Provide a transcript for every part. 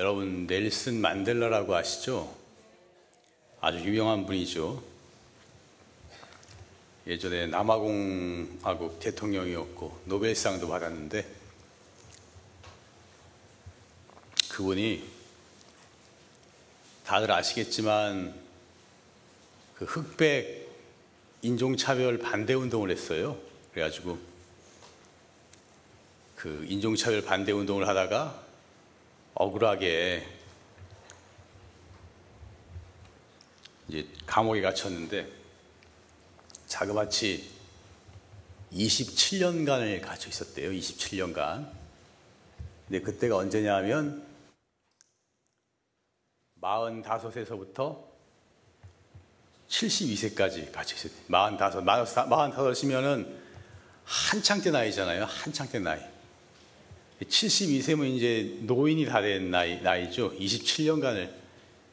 여러분 넬슨 만델라라고 아시죠? 아주 유명한 분이죠. 예전에 남아공화국 대통령이었고 노벨상도 받았는데 그분이 다들 아시겠지만 그 흑백 인종차별 반대 운동을 했어요. 그래가지고 그 인종차별 반대 운동을 하다가 억울하게 이제 감옥에 갇혔는데 자그마치 27년간을 갇혀 있었대요. 27년간. 근데 그때가 언제냐면 45세서부터 72세까지 갇혀 있어요. 45, 45이면은 한창 때 나이잖아요. 한창 때 나이. 72세면 이제 노인이 다 된 나이, 나이죠. 27년간을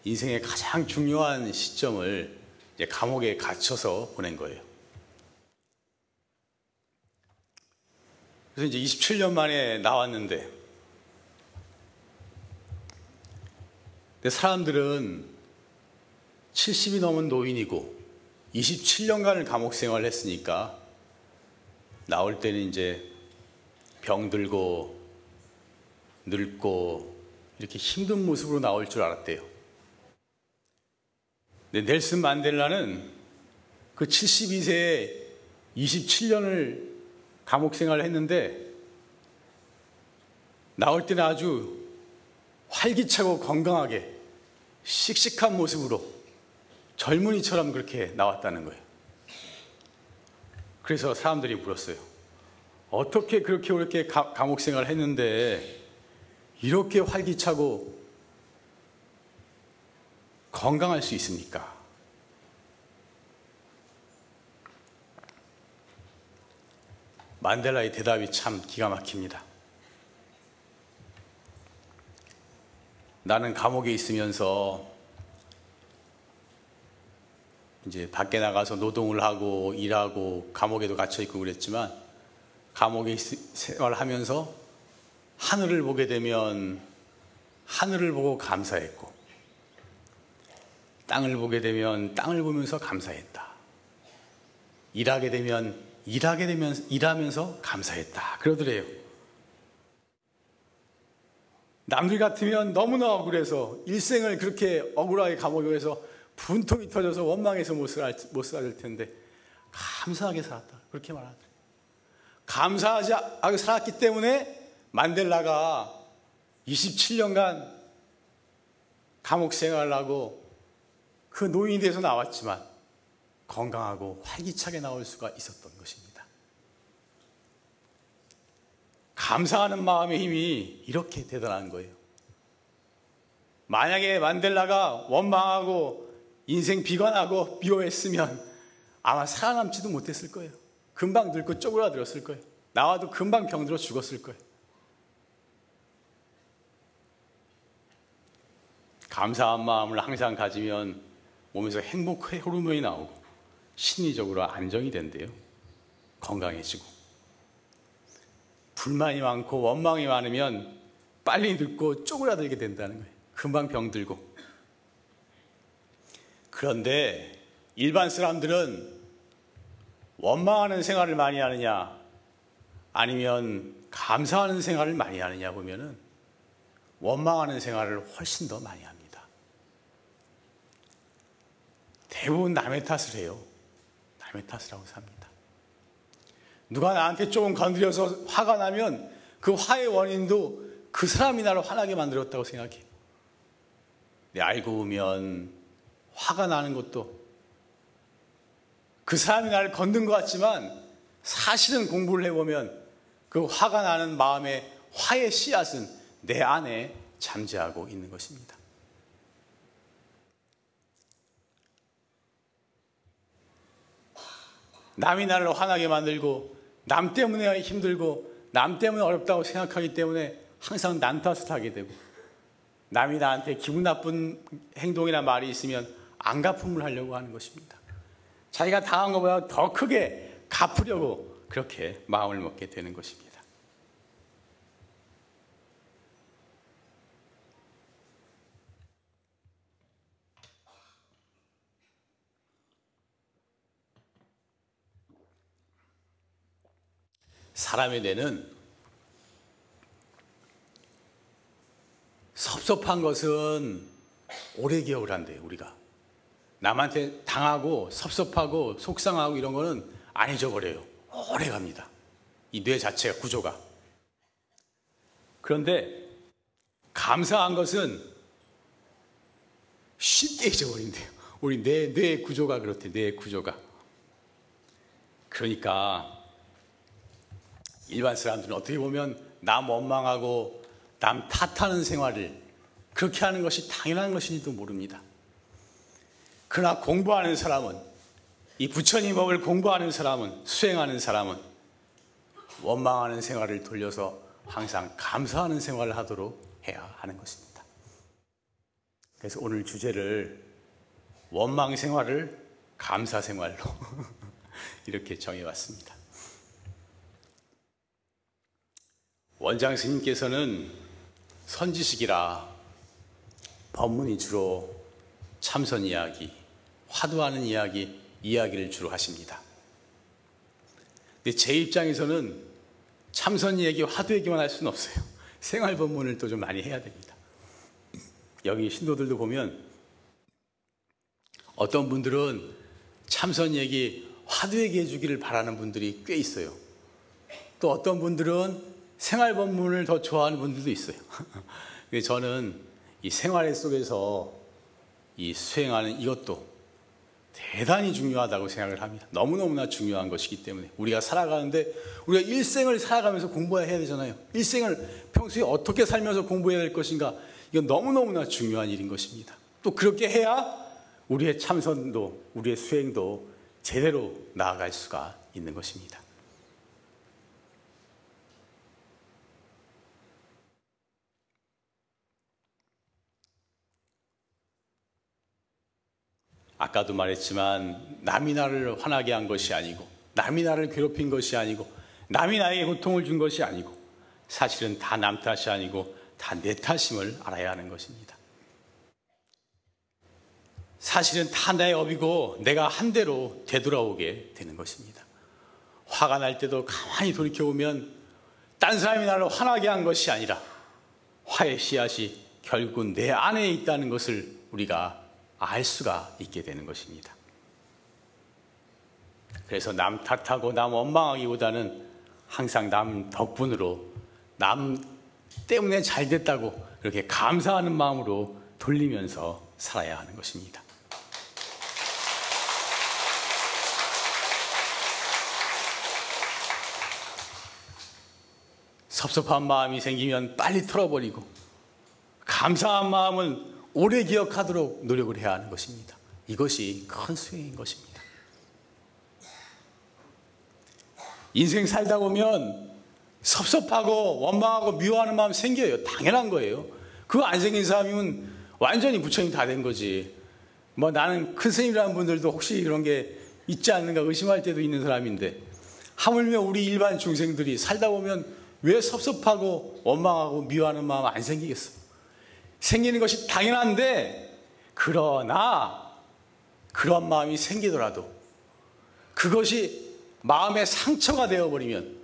인생의 가장 중요한 시점을 감옥에 갇혀서 보낸 거예요. 그래서 이제 27년 만에 나왔는데, 근데 사람들은 70이 넘은 노인이고 27년간을 감옥 생활을 했으니까 나올 때는 이제 병들고 늙고 이렇게 힘든 모습으로 나올 줄 알았대요. 근데 넬슨 만델라는 그 72세에 27년을 감옥 생활을 했는데 나올 때는 아주 활기차고 건강하게 씩씩한 모습으로 젊은이처럼 그렇게 나왔다는 거예요. 그래서 사람들이 물었어요. 어떻게 그렇게 그렇게 감옥 생활을 했는데 이렇게 활기차고 건강할 수 있습니까? 만델라의 대답이 참 기가 막힙니다. 나는 감옥에 있으면서 이제 밖에 나가서 노동을 하고 일하고 감옥에도 갇혀 있고 그랬지만 감옥에 생활하면서 하늘을 보게 되면 하늘을 보고 감사했고, 땅을 보게 되면 땅을 보면서 감사했다. 일하게 되면 일하게 되면 일하면서 감사했다. 그러더래요. 남들 같으면 너무나 억울해서 일생을 그렇게 억울하게 감옥에 해서 분통이 터져서 원망해서 못될 텐데 감사하게 살았다. 그렇게 말하더래요. 감사하지 않게 살았기 때문에 만델라가 27년간 감옥 생활을 하고 그 노인이 돼서 나왔지만 건강하고 활기차게 나올 수가 있었던 것입니다. 감사하는 마음의 힘이 이렇게 대단한 거예요. 만약에 만델라가 원망하고 인생 비관하고 비호했으면 아마 살아남지도 못했을 거예요. 금방 늙고 쪼그라들었을 거예요. 나와도 금방 병들어 죽었을 거예요. 감사한 마음을 항상 가지면 몸에서 행복의 호르몬이 나오고 심리적으로 안정이 된대요. 건강해지고. 불만이 많고 원망이 많으면 빨리 늙고 쪼그라들게 된다는 거예요. 금방 병들고. 그런데 일반 사람들은 원망하는 생활을 많이 하느냐 아니면 감사하는 생활을 많이 하느냐 보면은 원망하는 생활을 훨씬 더 많이 합니다. 대부분 남의 탓을 해요. 남의 탓을 하고 삽니다. 누가 나한테 조금 건드려서 화가 나면 그 화의 원인도 그 사람이 나를 화나게 만들었다고 생각해요. 근 알고 보면 화가 나는 것도 그 사람이 나를 건든 것 같지만 사실은 공부를 해보면 그 화가 나는 마음의 화의 씨앗은 내 안에 잠재하고 있는 것입니다. 남이 나를 화나게 만들고 남 때문에 힘들고 남 때문에 어렵다고 생각하기 때문에 항상 난 탓을 하게 되고 남이 나한테 기분 나쁜 행동이나 말이 있으면 안 갚음을 하려고 하는 것입니다. 자기가 당한 것보다 더 크게 갚으려고 그렇게 마음을 먹게 되는 것입니다. 사람의 뇌는 섭섭한 것은 오래 기억을 한대요, 우리가. 남한테 당하고 섭섭하고 속상하고 이런 거는 안 잊어버려요. 오래 갑니다. 이 뇌 자체가 구조가. 그런데 감사한 것은 쉽게 잊어버린대요. 우리 뇌, 뇌 구조가 그렇대, 뇌 구조가. 그러니까 일반 사람들은 어떻게 보면 남 원망하고 남 탓하는 생활을 그렇게 하는 것이 당연한 것인지도 모릅니다. 그러나 공부하는 사람은 이 부처님 법을 공부하는 사람은 수행하는 사람은 원망하는 생활을 돌려서 항상 감사하는 생활을 하도록 해야 하는 것입니다. 그래서 오늘 주제를 원망 생활을 감사 생활로 이렇게 정해왔습니다. 원장 스님께서는 선지식이라 법문이 주로 참선 이야기, 화두하는 이야기, 이야기를 주로 하십니다. 근데 제 입장에서는 참선 얘기, 화두 얘기만 할 수는 없어요. 생활 법문을 또 좀 많이 해야 됩니다. 여기 신도들도 보면 어떤 분들은 참선 얘기, 화두 얘기 해주기를 바라는 분들이 꽤 있어요. 또 어떤 분들은 생활 법문을 더 좋아하는 분들도 있어요. 저는 이 생활 속에서 이 수행하는 이것도 대단히 중요하다고 생각을 합니다. 너무너무나 중요한 것이기 때문에 우리가 살아가는데 우리가 일생을 살아가면서 공부해야 되잖아요. 일생을 평소에 어떻게 살면서 공부해야 될 것인가 이건 너무너무나 중요한 일인 것입니다. 또 그렇게 해야 우리의 참선도 우리의 수행도 제대로 나아갈 수가 있는 것입니다. 아까도 말했지만 남이 나를 화나게 한 것이 아니고 남이 나를 괴롭힌 것이 아니고 남이 나에게 고통을 준 것이 아니고 사실은 다 남 탓이 아니고 다 내 탓임을 알아야 하는 것입니다. 사실은 다내 업이고 내가 한 대로 되돌아오게 되는 것입니다. 화가 날 때도 가만히 돌이켜보면 딴 사람이 나를 화나게 한 것이 아니라 화의 씨앗이 결국 내 안에 있다는 것을 우리가 알 수가 있게 되는 것입니다. 그래서 남 탓하고 남 원망하기보다는 항상 남 덕분으로 남 때문에 잘 됐다고 그렇게 감사하는 마음으로 돌리면서 살아야 하는 것입니다. 섭섭한 마음이 생기면 빨리 털어버리고 감사한 마음은 오래 기억하도록 노력을 해야 하는 것입니다. 이것이 큰 수행인 것입니다. 인생 살다 보면 섭섭하고 원망하고 미워하는 마음 생겨요. 당연한 거예요. 그거 안 생긴 사람이면 완전히 부처님 다 된 거지. 뭐 나는 큰 스님이라는 분들도 혹시 그런 게 있지 않는가 의심할 때도 있는 사람인데 하물며 우리 일반 중생들이 살다 보면 왜 섭섭하고 원망하고 미워하는 마음 안 생기겠어? 생기는 것이 당연한데 그러나 그런 마음이 생기더라도 그것이 마음의 상처가 되어버리면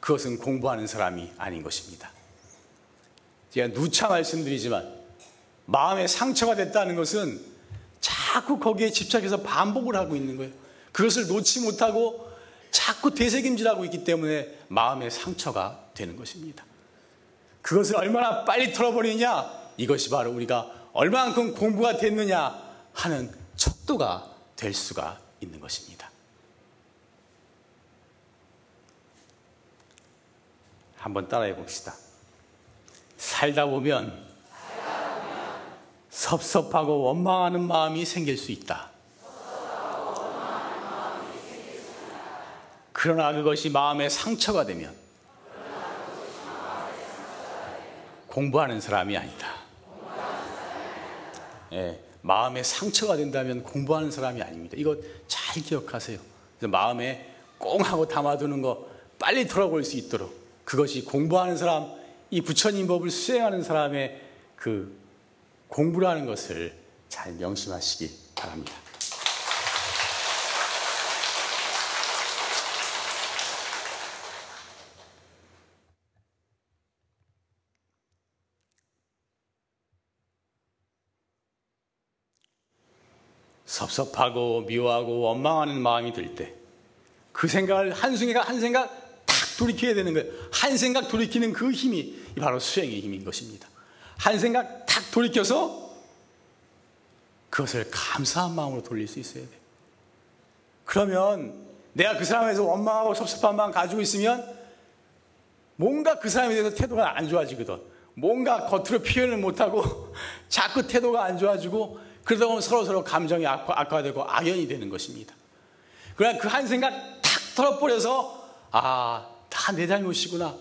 그것은 공부하는 사람이 아닌 것입니다. 제가 누차 말씀드리지만 마음의 상처가 됐다는 것은 자꾸 거기에 집착해서 반복을 하고 있는 거예요. 그것을 놓지 못하고 자꾸 되새김질하고 있기 때문에 마음의 상처가 되는 것입니다. 그것을 얼마나 빨리 털어버리냐? 이것이 바로 우리가 얼마만큼 공부가 됐느냐 하는 척도가 될 수가 있는 것입니다. 한번 따라해 봅시다. 살다 보면, 섭섭하고 원망하는 마음이 생길 수 있다. 그러나 그것이 마음의 상처가 되면 공부하는 사람이 아니다. 예, 마음에 상처가 된다면 공부하는 사람이 아닙니다. 이거 잘 기억하세요. 마음에 꽁 하고 담아두는 거 빨리 돌아볼 수 있도록 그것이 공부하는 사람, 이 부처님 법을 수행하는 사람의 그 공부라는 것을 잘 명심하시기 바랍니다. 섭섭하고 미워하고 원망하는 마음이 들 때 그 생각을 한순간 한 생각 탁 돌이켜야 되는 거예요. 한 생각 돌이키는 그 힘이 바로 수행의 힘인 것입니다. 한 생각 탁 돌이켜서 그것을 감사한 마음으로 돌릴 수 있어야 돼요. 그러면 내가 그 사람에서 원망하고 섭섭한 마음 가지고 있으면 뭔가 그 사람에 대해서 태도가 안 좋아지거든. 뭔가 겉으로 표현을 못하고 자꾸 태도가 안 좋아지고 그러다 보면 서로 서로 감정이 악화, 악화 되고 악연이 되는 것입니다. 그러나 그 한 생각 탁 털어버려서 아, 다 내 잘못이구나.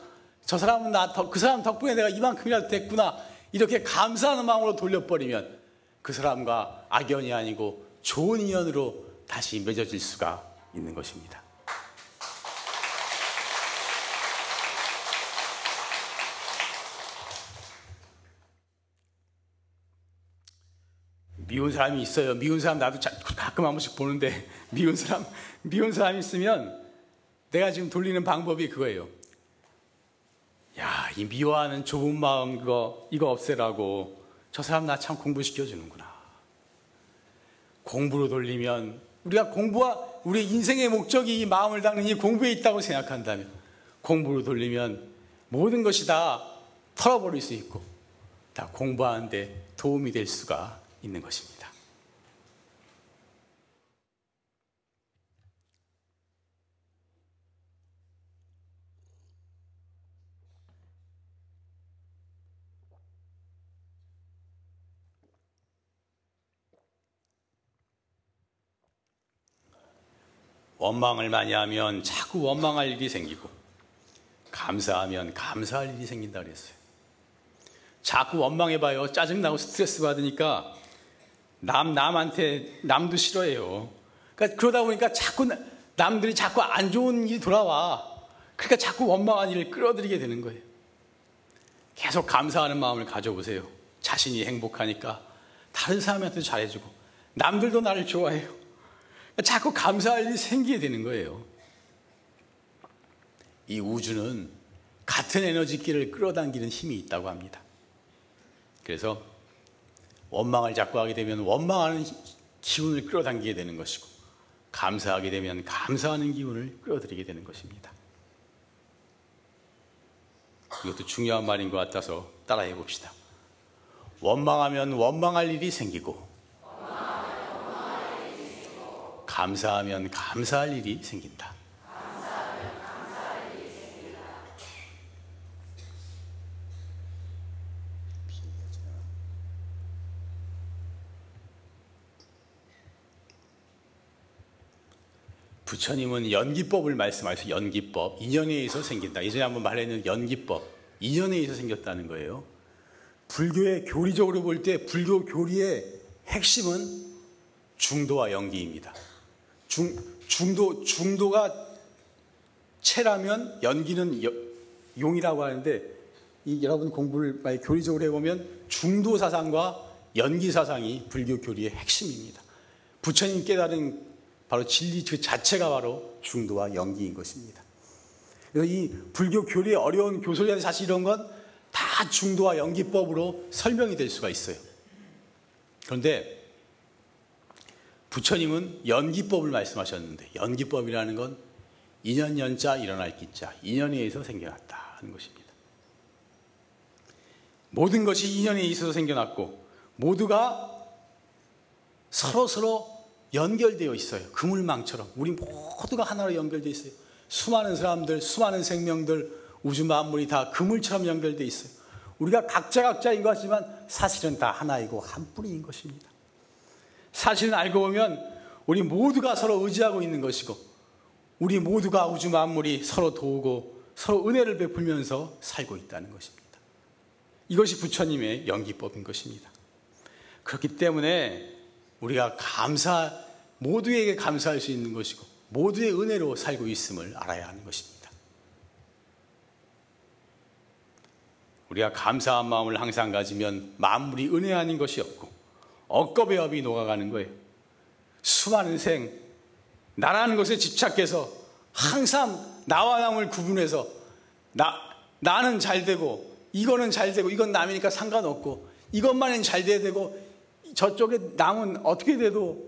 저 사람은 나, 그 사람 덕분에 내가 이만큼이라도 됐구나. 이렇게 감사하는 마음으로 돌려버리면 그 사람과 악연이 아니고 좋은 인연으로 다시 맺어질 수가 있는 것입니다. 미운 사람이 있어요. 미운 사람 나도 가끔 한 번씩 보는데 미운 사람 미운 사람 있으면 내가 지금 돌리는 방법이 그거예요. 야, 이 미워하는 좁은 마음 그거 이거 없애라고 저 사람 나 참 공부시켜 주는구나. 공부로 돌리면 우리가 공부와 우리 인생의 목적이 이 마음을 닦는 이 공부에 있다고 생각한다면 공부로 돌리면 모든 것이 다 털어버릴 수 있고 다 공부하는데 도움이 될 수가 있는 것입니다. 원망을 많이 하면 자꾸 원망할 일이 생기고 감사하면 감사할 일이 생긴다 그랬어요. 자꾸 원망해봐요. 짜증나고 스트레스 받으니까 남, 남한테 남도 싫어해요. 그러니까 그러다 보니까 자꾸 남들이 자꾸 안 좋은 일이 돌아와. 그러니까 자꾸 원망한 일을 끌어들이게 되는 거예요. 계속 감사하는 마음을 가져보세요. 자신이 행복하니까 다른 사람한테도 잘해주고 남들도 나를 좋아해요. 자꾸 감사할 일이 생기게 되는 거예요. 이 우주는 같은 에너지끼를 끌어당기는 힘이 있다고 합니다. 그래서 원망을 자꾸 하게 되면 원망하는 기운을 끌어당기게 되는 것이고 감사하게 되면 감사하는 기운을 끌어들이게 되는 것입니다. 이것도 중요한 말인 것 같아서 따라해 봅시다. 원망하면 원망할 일이 생기고 감사하면 감사할 일이 생긴다. 부처님은 연기법을 말씀하셔서 연기법, 인연에 의해서 생긴다. 예전에 한번 말했는 연기법, 인연에 의해서 생겼다는 거예요. 불교의 교리적으로 볼 때 불교 교리의 핵심은 중도와 연기입니다. 중, 중도, 중도가 체라면 연기는 여, 용이라고 하는데 이 여러분 공부를 많이 교리적으로 해보면 중도 사상과 연기 사상이 불교 교리의 핵심입니다. 부처님 깨달은 바로 진리 그 자체가 바로 중도와 연기인 것입니다. 그래서 이 불교 교리의 어려운 교소리한테 사실 이런 건 다 중도와 연기법으로 설명이 될 수가 있어요. 그런데 부처님은 연기법을 말씀하셨는데 연기법이라는 건 인연 연자 일어날 기자 인연에 의해서 생겨났다 하는 것입니다. 모든 것이 인연에 있어서 생겨났고 모두가 서로 서로 연결되어 있어요. 그물망처럼 우리 모두가 하나로 연결되어 있어요. 수많은 사람들, 수많은 생명들, 우주 만물이 다 그물처럼 연결되어 있어요. 우리가 각자 각자인 것 같지만 사실은 다 하나이고 한 뿌리인 것입니다. 사실은 알고 보면 우리 모두가 서로 의지하고 있는 것이고 우리 모두가 우주 만물이 서로 도우고 서로 은혜를 베풀면서 살고 있다는 것입니다. 이것이 부처님의 연기법인 것입니다. 그렇기 때문에 우리가 감사, 모두에게 감사할 수 있는 것이고 모두의 은혜로 살고 있음을 알아야 하는 것입니다. 우리가 감사한 마음을 항상 가지면 만물이 은혜 아닌 것이 없고 억겁의 업이 녹아가는 거예요. 수많은 생, 나라는 것에 집착해서 항상 나와 남을 구분해서 나, 나는 잘 되고 이거는 잘 되고 이건 남이니까 상관없고 이것만은 잘 돼야 되고 저쪽에 남은 어떻게 돼도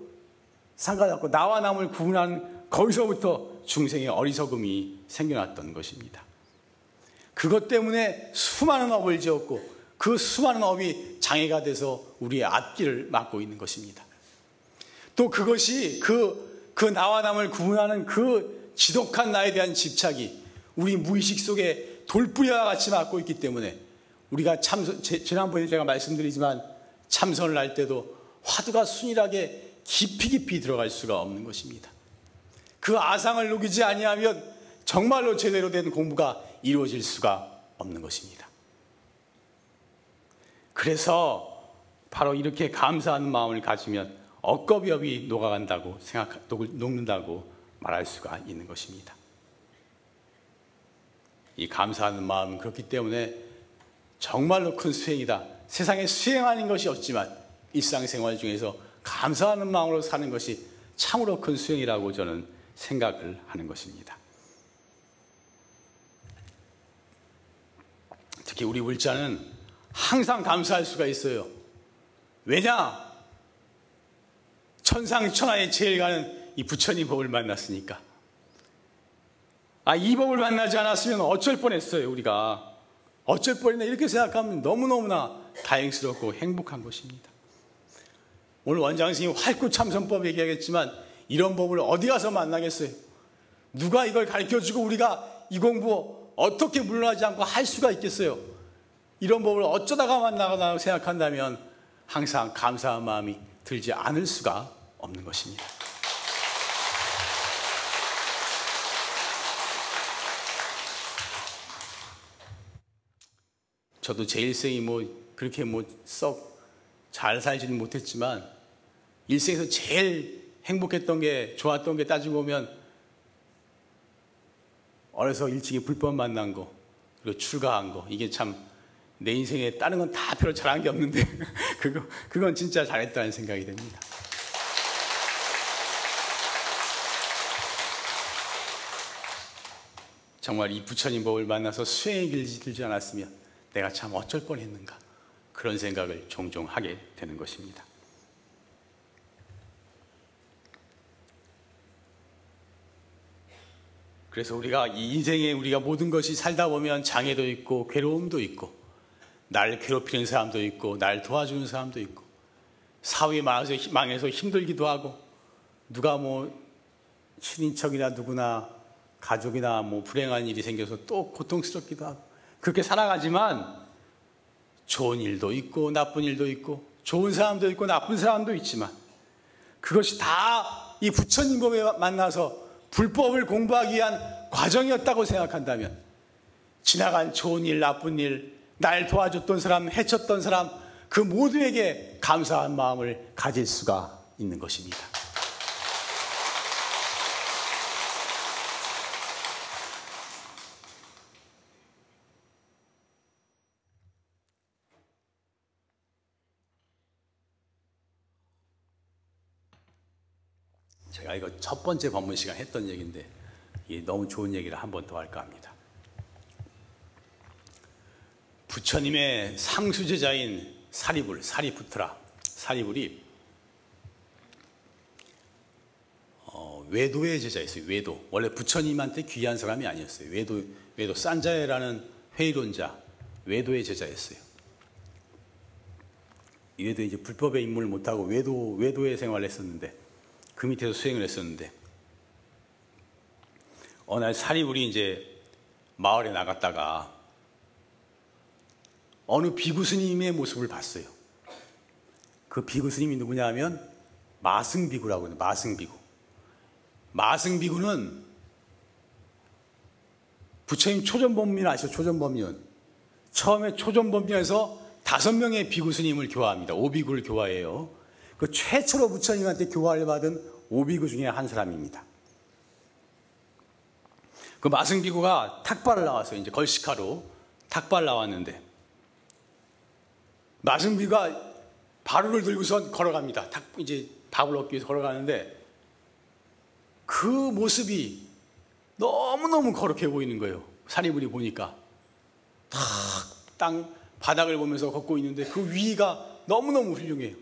상관없고 나와 남을 구분하는 거기서부터 중생의 어리석음이 생겨났던 것입니다. 그것 때문에 수많은 업을 지었고 그 수많은 업이 장애가 돼서 우리의 앞길을 막고 있는 것입니다. 또 그것이 그, 그 나와 남을 구분하는 그 지독한 나에 대한 집착이 우리 무의식 속에 돌뿌리와 같이 막고 있기 때문에 우리가 참, 지난번에 제가 말씀드리지만 참선을 할 때도 화두가 순일하게 깊이 깊이 들어갈 수가 없는 것입니다. 그 아상을 녹이지 아니하면 정말로 제대로 된 공부가 이루어질 수가 없는 것입니다. 그래서 바로 이렇게 감사하는 마음을 가지면 억겁이업이 녹아간다고 생각, 녹는다고 말할 수가 있는 것입니다. 이 감사하는 마음은 그렇기 때문에 정말로 큰 수행이다. 세상에 수행하는 것이 없지만 일상생활 중에서 감사하는 마음으로 사는 것이 참으로 큰 수행이라고 저는 생각을 하는 것입니다. 특히 우리 울자는 항상 감사할 수가 있어요. 왜냐? 천상천하에 제일 가는 이 부처님 법을 만났으니까. 아, 이 법을 만나지 않았으면 어쩔 뻔했어요, 우리가. 어쩔 뻔했나 이렇게 생각하면 너무너무나 다행스럽고 행복한 것입니다. 오늘 원장 선생님 활구참선법 얘기하겠지만 이런 법을 어디 가서 만나겠어요? 누가 이걸 가르쳐 주고 우리가 이 공부 어떻게 물러나지 않고 할 수가 있겠어요? 이런 법을 어쩌다가 만나거나 생각한다면 항상 감사한 마음이 들지 않을 수가 없는 것입니다. 저도 제 일생이 뭐 그렇게 뭐 썩 잘 살지는 못했지만 일생에서 제일 행복했던 게 좋았던 게 따지고 보면 어려서 일찍이 불법 만난 거 그리고 출가한 거 이게 참 내 인생에 다른 건 다 별로 잘한 게 없는데 그거 그건 진짜 잘했다는 생각이 듭니다. 정말 이 부처님 법을 만나서 수행의 길 들지 않았으면 내가 참 어쩔 뻔했는가 그런 생각을 종종 하게 되는 것입니다. 그래서 우리가 이 인생에 우리가 모든 것이 살다 보면 장애도 있고 괴로움도 있고 날 괴롭히는 사람도 있고 날 도와주는 사람도 있고 사회에 망해서, 망해서 힘들기도 하고 누가 뭐 친인척이나 누구나 가족이나 뭐 불행한 일이 생겨서 또 고통스럽기도 하고 그렇게 살아가지만 좋은 일도 있고 나쁜 일도 있고 좋은 사람도 있고 나쁜 사람도 있지만 그것이 다 이 부처님 법에 만나서 불법을 공부하기 위한 과정이었다고 생각한다면 지나간 좋은 일, 나쁜 일, 날 도와줬던 사람, 해쳤던 사람 그 모두에게 감사한 마음을 가질 수가 있는 것입니다. 제가 이거 첫 번째 법문 시간 했던 얘기인데 이게 너무 좋은 얘기를 한 번 더 할까 합니다. 부처님의 상수제자인 사리불, 사리부트라, 사리불이 어, 외도의 제자였어요. 외도. 원래 부처님한테 귀한 사람이 아니었어요. 외도, 외도 산자에라는 회의론자, 외도의 제자였어요. 이 외도 이제 불법의 임무를 못하고 외도, 외도의 생활을 했었는데 그 밑에서 수행을 했었는데 어느 날 사리불이 이제 마을에 나갔다가 어느 비구 스님의 모습을 봤어요. 그 비구 스님이 누구냐 하면 마승비구라고 해요. 마승비구. 마승비구는 부처님 초전범민 아시죠? 초전범민. 처음에 초전범민에서 다섯 명의 비구 스님을 교화합니다. 오비구를 교화해요. 그 최초로 부처님한테 교화를 받은 오비구 중에 한 사람입니다. 그 마승비구가 탁발을 나왔어요. 이제 걸시카로 탁발 나왔는데 마승비가 바루를 들고선 걸어갑니다. 탁 이제 밥을 얻기 위해서 걸어가는데 그 모습이 너무너무 거룩해 보이는 거예요. 사리불이 보니까 탁 땅 바닥을 보면서 걷고 있는데 그 위가 너무너무 훌륭해요.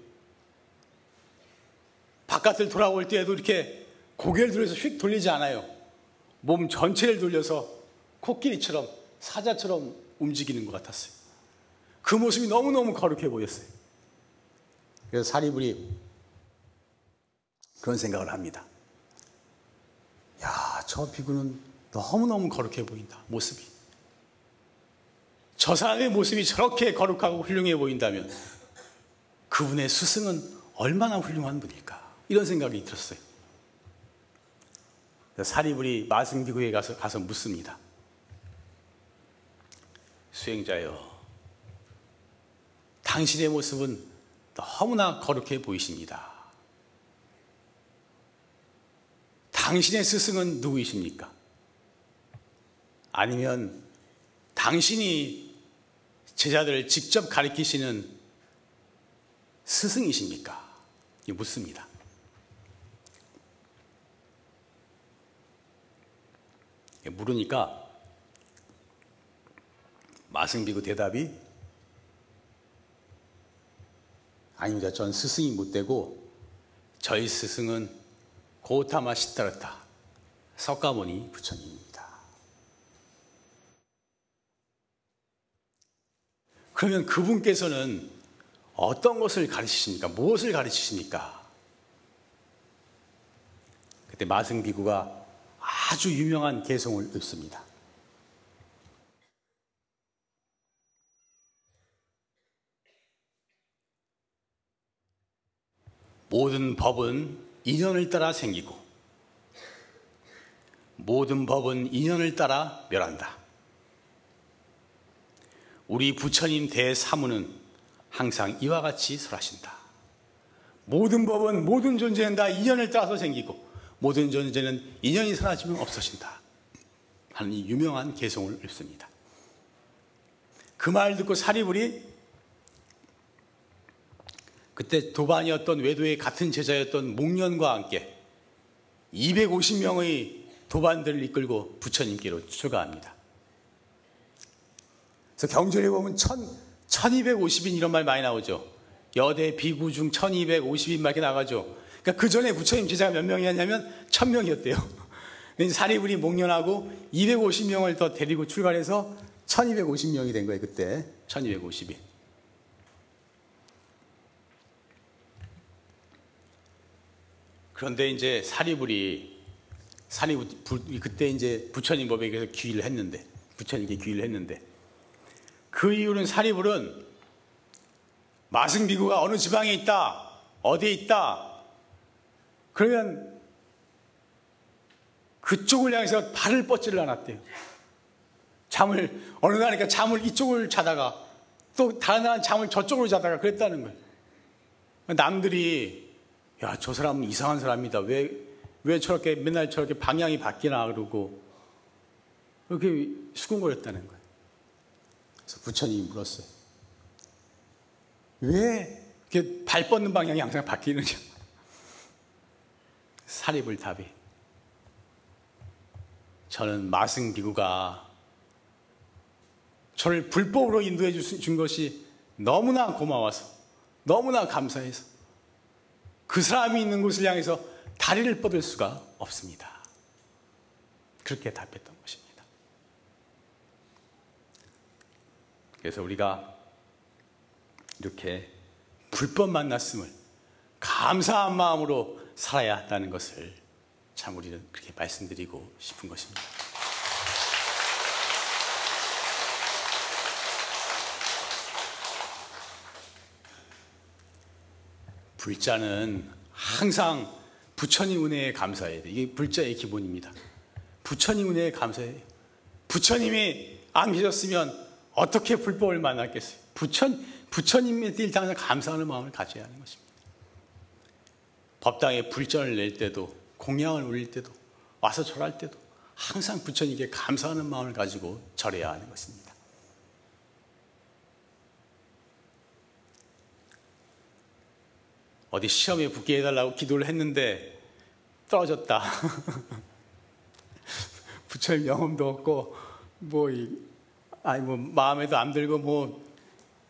바깥을 돌아올 때에도 이렇게 고개를 들어서 휙 돌리지 않아요. 몸 전체를 돌려서 코끼리처럼 사자처럼 움직이는 것 같았어요. 그 모습이 너무너무 거룩해 보였어요. 그래서 사리불이 그런 생각을 합니다. 야, 저 비구는 너무너무 거룩해 보인다, 모습이. 저 사람의 모습이 저렇게 거룩하고 훌륭해 보인다면 그분의 스승은 얼마나 훌륭한 분일까? 이런 생각이 들었어요. 사리불이 마승비구에 가서, 가서 묻습니다. 수행자여, 당신의 모습은 너무나 거룩해 보이십니다. 당신의 스승은 누구이십니까? 아니면 당신이 제자들을 직접 가르치시는 스승이십니까? 묻습니다. 물으니까 마승비구 대답이 아닙니다. 전 스승이 못 되고 저희 스승은 고타마 시타르타 석가모니 부처님입니다. 그러면 그분께서는 어떤 것을 가르치십니까? 무엇을 가르치십니까? 그때 마승비구가 아주 유명한 개성을 읽습니다. 모든 법은 인연을 따라 생기고 모든 법은 인연을 따라 멸한다. 우리 부처님 대사무는 항상 이와 같이 설하신다. 모든 법은 모든 존재는 다 인연을 따라서 생기고 모든 존재는 인연이 사라지면 없어진다. 하는 이 유명한 개성을 읽습니다. 그 말 듣고 사리불이 그때 도반이었던 외도의 같은 제자였던 목련과 함께 250명의 도반들을 이끌고 부처님께로 출가합니다. 그래서 경전에 보면 1250인 이런 말 많이 나오죠. 여대 비구 중 1250인 말 이렇게 나가죠. 그러니까 그 전에 부처님 제자가 몇 명이었냐면 1000명이었대요. 근데 사리불이 목련하고 250명을 더 데리고 출발해서 1250명이 된 거예요, 그때. 1250이. 그런데 이제 사리불이 사리불 그때 이제 부처님 법에 의해서 귀의를 했는데 부처님께 귀의를 했는데 그 이후는 사리불은 마승비구가 어느 지방에 있다 어디에 있다 그러면 그쪽을 향해서 발을 뻗지를 않았대요 잠을 어느 날이니까 잠을 이쪽을 자다가 또 다른 날은 잠을 저쪽으로 자다가 그랬다는 거예요 남들이 야, 저 사람은 이상한 사람이다. 왜, 왜 저렇게 맨날 저렇게 방향이 바뀌나 그러고 이렇게 수근거렸다는 거예요. 그래서 부처님이 물었어요. 왜 이렇게 발 뻗는 방향이 항상 바뀌느냐? 사립을 답이. 저는 마승 비구가 저를 불법으로 인도해 준 것이 너무나 고마워서, 너무나 감사해서 그 사람이 있는 곳을 향해서 다리를 뻗을 수가 없습니다. 그렇게 답했던 것입니다. 그래서 우리가 이렇게 불법 만났음을 감사한 마음으로 살아야 한다는 것을 참 우리는 그렇게 말씀드리고 싶은 것입니다. 불자는 항상 부처님 은혜에 감사해야 돼. 이게 불자의 기본입니다. 부처님 은혜에 감사해요. 부처님이 안 계셨으면 어떻게 불법을 만났겠어요? 부처, 부처님에 대해 당장 감사하는 마음을 가져야 하는 것입니다. 법당에 불전을 낼 때도, 공양을 올릴 때도, 와서 절할 때도 항상 부처님께 감사하는 마음을 가지고 절해야 하는 것입니다. 어디 시험에 붙게 해달라고 기도를 했는데 떨어졌다. 부처님 영험도 없고 뭐 아니 뭐 마음에도 안 들고 뭐뭐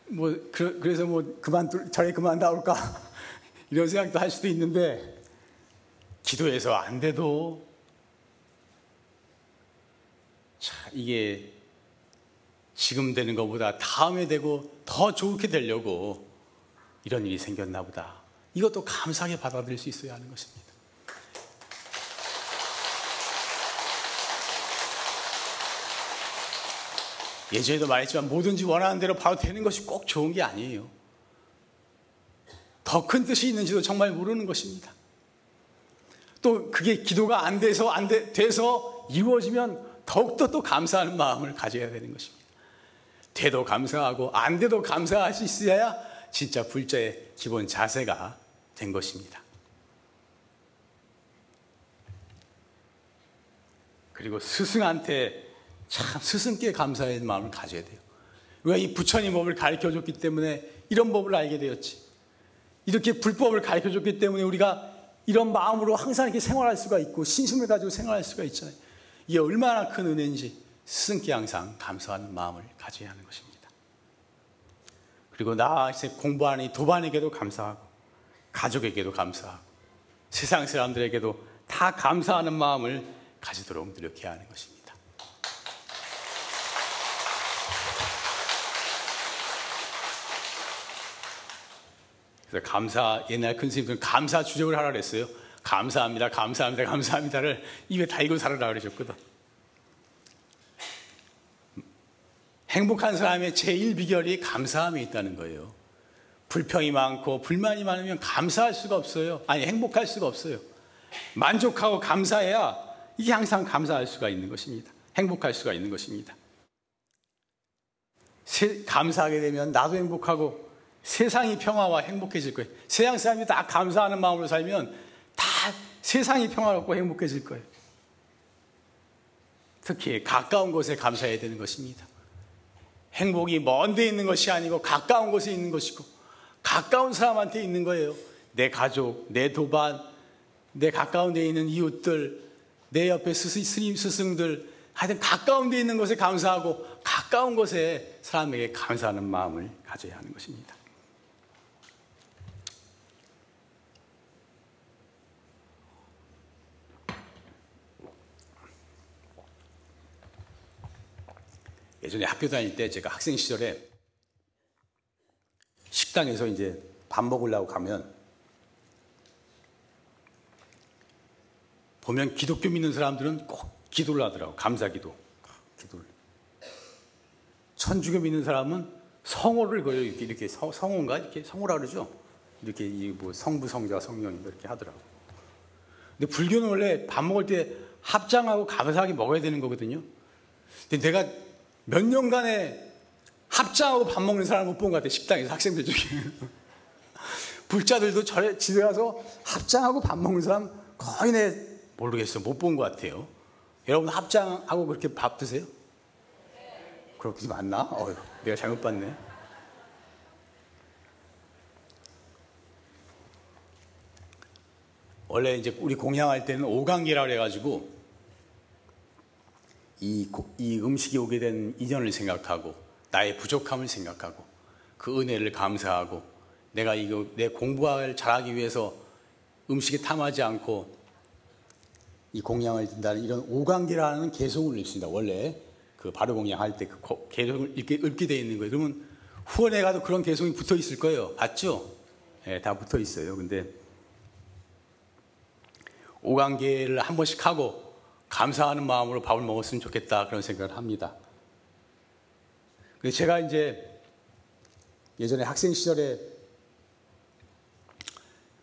뭐 그 래서 뭐 그만 절에 그만 나올까 이런 생각도 할 수도 있는데 기도해서 안 돼도 자, 이게 지금 되는 것보다 다음에 되고 더 좋게 되려고 이런 일이 생겼나 보다. 이것도 감사하게 받아들일 수 있어야 하는 것입니다. 예전에도 말했지만 뭐든지 원하는 대로 바로 되는 것이 꼭 좋은 게 아니에요. 더 큰 뜻이 있는지도 정말 모르는 것입니다. 또 그게 기도가 안 돼서 안 돼, 돼서 이루어지면 더욱더 또 감사하는 마음을 가져야 되는 것입니다. 돼도 감사하고 안 돼도 감사할 수 있어야 진짜 불자의 기본 자세가 된 것입니다. 그리고 스승한테 참 스승께 감사의 마음을 가져야 돼요. 왜 이 부처님 법을 가르쳐 줬기 때문에 이런 법을 알게 되었지. 이렇게 불법을 가르쳐 줬기 때문에 우리가 이런 마음으로 항상 이렇게 생활할 수가 있고 신심을 가지고 생활할 수가 있잖아요. 이게 얼마나 큰 은혜인지 스승께 항상 감사하는 마음을 가져야 하는 것입니다. 그리고 나 이제 공부하는 이 도반에게도 감사하고 가족에게도 감사하고 세상 사람들에게도 다 감사하는 마음을 가지도록 노력해야 하는 것입니다. 그래서 감사 옛날 큰 스님들은 감사 주적을 하라 그랬어요. 감사합니다, 감사합니다, 감사합니다를 입에 달고 살아라 그러셨거든. 행복한 사람의 제일 비결이 감사함에 있다는 거예요. 불평이 많고 불만이 많으면 감사할 수가 없어요. 아니 행복할 수가 없어요. 만족하고 감사해야 이게 항상 감사할 수가 있는 것입니다. 행복할 수가 있는 것입니다. 감사하게 되면 나도 행복하고 세상이 평화와 행복해질 거예요. 세상 사람이 다 감사하는 마음으로 살면 다 세상이 평화롭고 행복해질 거예요. 특히 가까운 곳에 감사해야 되는 것입니다. 행복이 먼 데 있는 것이 아니고 가까운 곳에 있는 것이고 가까운 사람한테 있는 거예요. 내 가족, 내 도반, 내 가까운 데 있는 이웃들, 내 옆에 스님, 스승들, 하여튼 가까운 데 있는 것에 감사하고 가까운 곳에 사람에게 감사하는 마음을 가져야 하는 것입니다. 예전에 학교 다닐 때 제가 학생 시절에 식당에서 이제 밥 먹으려고 가면 보면 기독교 믿는 사람들은 꼭 기도를 하더라고 감사 기도. 기도를. 천주교 믿는 사람은 성호를 거요. 이렇게 이렇게 성호인가? 이렇게 성호라 그러죠. 이렇게 뭐 성부 성자 성령 이렇게 하더라고. 근데 불교는 원래 밥 먹을 때 합장하고 감사하게 먹어야 되는 거거든요. 근데 내가 몇 년간에 합장하고 밥 먹는 사람을 못본 것 같아요. 식당에서 학생들 중에. 불자들도 절에 집에 가서 합장하고 밥 먹는 사람 거의 내 모르겠어. 못 본 것 같아요. 여러분 합장하고 그렇게 밥 드세요? 그렇게 맞나? 어휴, 내가 잘못 봤네. 원래 이제 우리 공양할 때는 오강기라 그래가지고 이, 이 음식이 오게 된 인연을 생각하고 나의 부족함을 생각하고 그 은혜를 감사하고 내가 이거 내 공부를 잘하기 위해서 음식에 탐하지 않고 이 공양을 든다는 이런 오관계라는 개성을 읽습니다. 원래 그 바로 공양할 때 그 개성을 이렇게 읊게 되어 있는 거예요. 그러면 후원에 가도 그런 개성이 붙어 있을 거예요. 봤죠? 예, 다 붙어 있어요. 근데 오관계를 한 번씩 하고 감사하는 마음으로 밥을 먹었으면 좋겠다 그런 생각을 합니다. 제가 이제 예전에 학생 시절에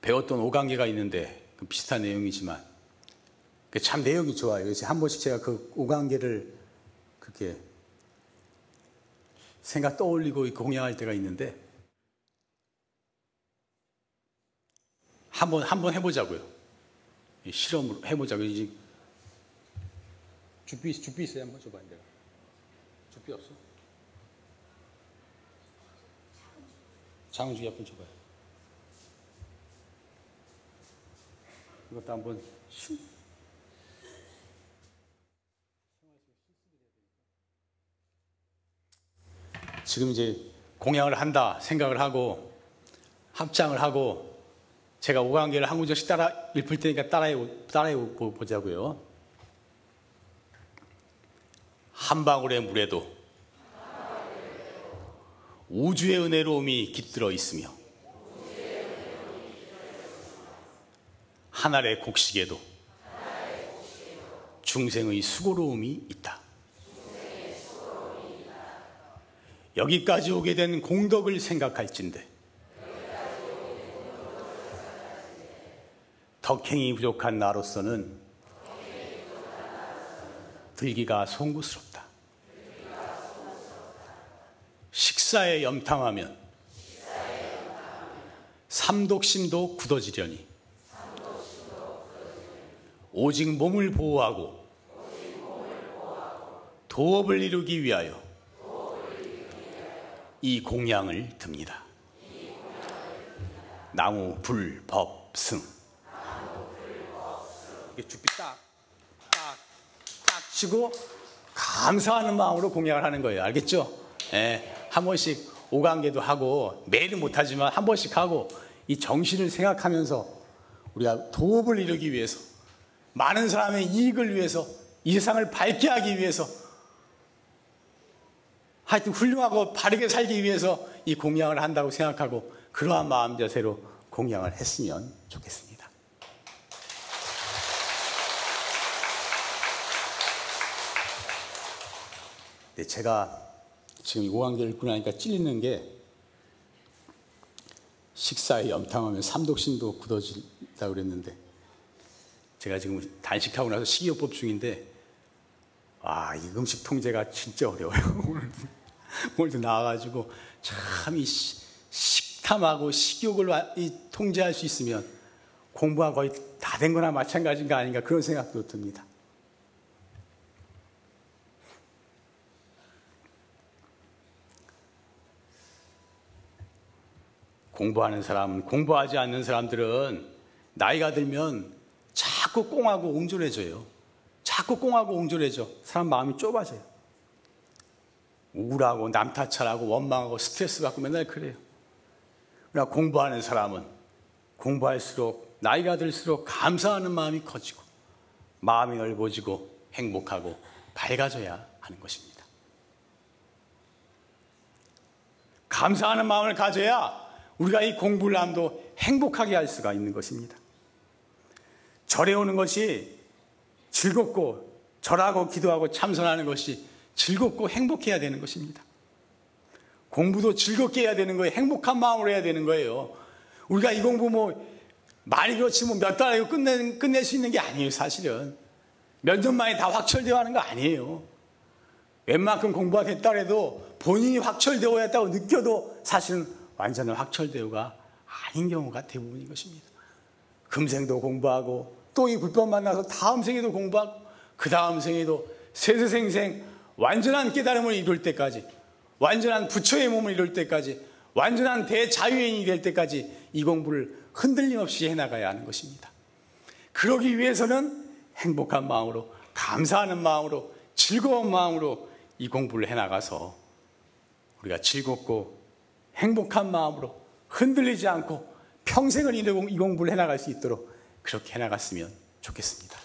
배웠던 오강계가 있는데 그 비슷한 내용이지만 참 내용이 좋아요. 그래서 한 번씩 제가 그 오강계를 그렇게 생각 떠올리고 공양할 때가 있는데 한번 한번 해보자고요. 실험을 해보자고요. 주비, 주비 있어요? 한번 줘봐, 내가. 주비 없어? 장주기 한번 줘봐요. 이것도 한번 슉. 지금 이제 공양을 한다 생각을 하고 합장을 하고 제가 오강계를 한 구절씩 따라 읽을 테니까 따라해, 따라해 보자고요. 한 방울의 물에도 우주의 은혜로움이 깃들어 있으며 하늘의 곡식에도 중생의 수고로움이 있다. 여기까지 오게 된 공덕을 생각할진데 덕행이 부족한 나로서는 들기가 송구스럽다. 식사에 염탐하면 삼독심도 굳어지려니 오직 몸을 보호하고 도업을 이루기 위하여 이 공양을 듭니다. 나무, 불, 법, 승. 이게 죽비 딱, 딱, 딱 치고 감사하는 마음으로 공양을 하는 거예요. 알겠죠? 예, 한 번씩 오관계도 하고 매일은 못하지만 한 번씩 하고 이 정신을 생각하면서 우리가 도업을 이루기 위해서 많은 사람의 이익을 위해서 이 세상을 밝게 하기 위해서 하여튼 훌륭하고 바르게 살기 위해서 이 공양을 한다고 생각하고 그러한 마음 자세로 공양을 했으면 좋겠습니다. 네, 제가 지금 이고관계를 읽고 나니까 찔리는 게 식사에 염탐하면 삼독신도 굳어진다고 그랬는데 제가 지금 단식하고 나서 식이요법 중인데 아, 이 음식 통제가 진짜 어려워요. 오늘도, 오늘도 나와가지고 참 이 식탐하고 식욕을 통제할 수 있으면 공부가 거의 다 된 거나 마찬가지인 가 아닌가 그런 생각도 듭니다. 공부하는 사람, 공부하지 않는 사람들은 나이가 들면 자꾸 꽁하고 옹졸해져요. 자꾸 꽁하고 옹졸해져. 사람 마음이 좁아져요. 우울하고 남 탓하고 원망하고 스트레스 받고 맨날 그래요. 그러나 공부하는 사람은 공부할수록 나이가 들수록 감사하는 마음이 커지고 마음이 넓어지고 행복하고 밝아져야 하는 것입니다. 감사하는 마음을 가져야 우리가 이 공부를 함도 행복하게 할 수가 있는 것입니다. 절에 오는 것이 즐겁고 절하고 기도하고 참선하는 것이 즐겁고 행복해야 되는 것입니다. 공부도 즐겁게 해야 되는 거예요. 행복한 마음으로 해야 되는 거예요. 우리가 이 공부 뭐 말이 그렇지 뭐 몇 달에 끝내, 끝낼 수 있는 게 아니에요, 사실은. 몇 년 만에 다 확철되어 하는 거 아니에요. 웬만큼 공부가 됐다 해도 본인이 확철되어 했다고 느껴도 사실은 완전한 확철되어가 아닌 경우가 대부분인 것입니다. 금생도 공부하고 또 이 불법 만나서 다음 생에도 공부하고 그 다음 생에도 세세생생 완전한 깨달음을 이룰 때까지 완전한 부처의 몸을 이룰 때까지 완전한 대자유인이 될 때까지 이 공부를 흔들림 없이 해나가야 하는 것입니다. 그러기 위해서는 행복한 마음으로 감사하는 마음으로 즐거운 마음으로 이 공부를 해나가서 우리가 즐겁고 행복한 마음으로 흔들리지 않고 평생을 이 공부를 해나갈 수 있도록 그렇게 해나갔으면 좋겠습니다.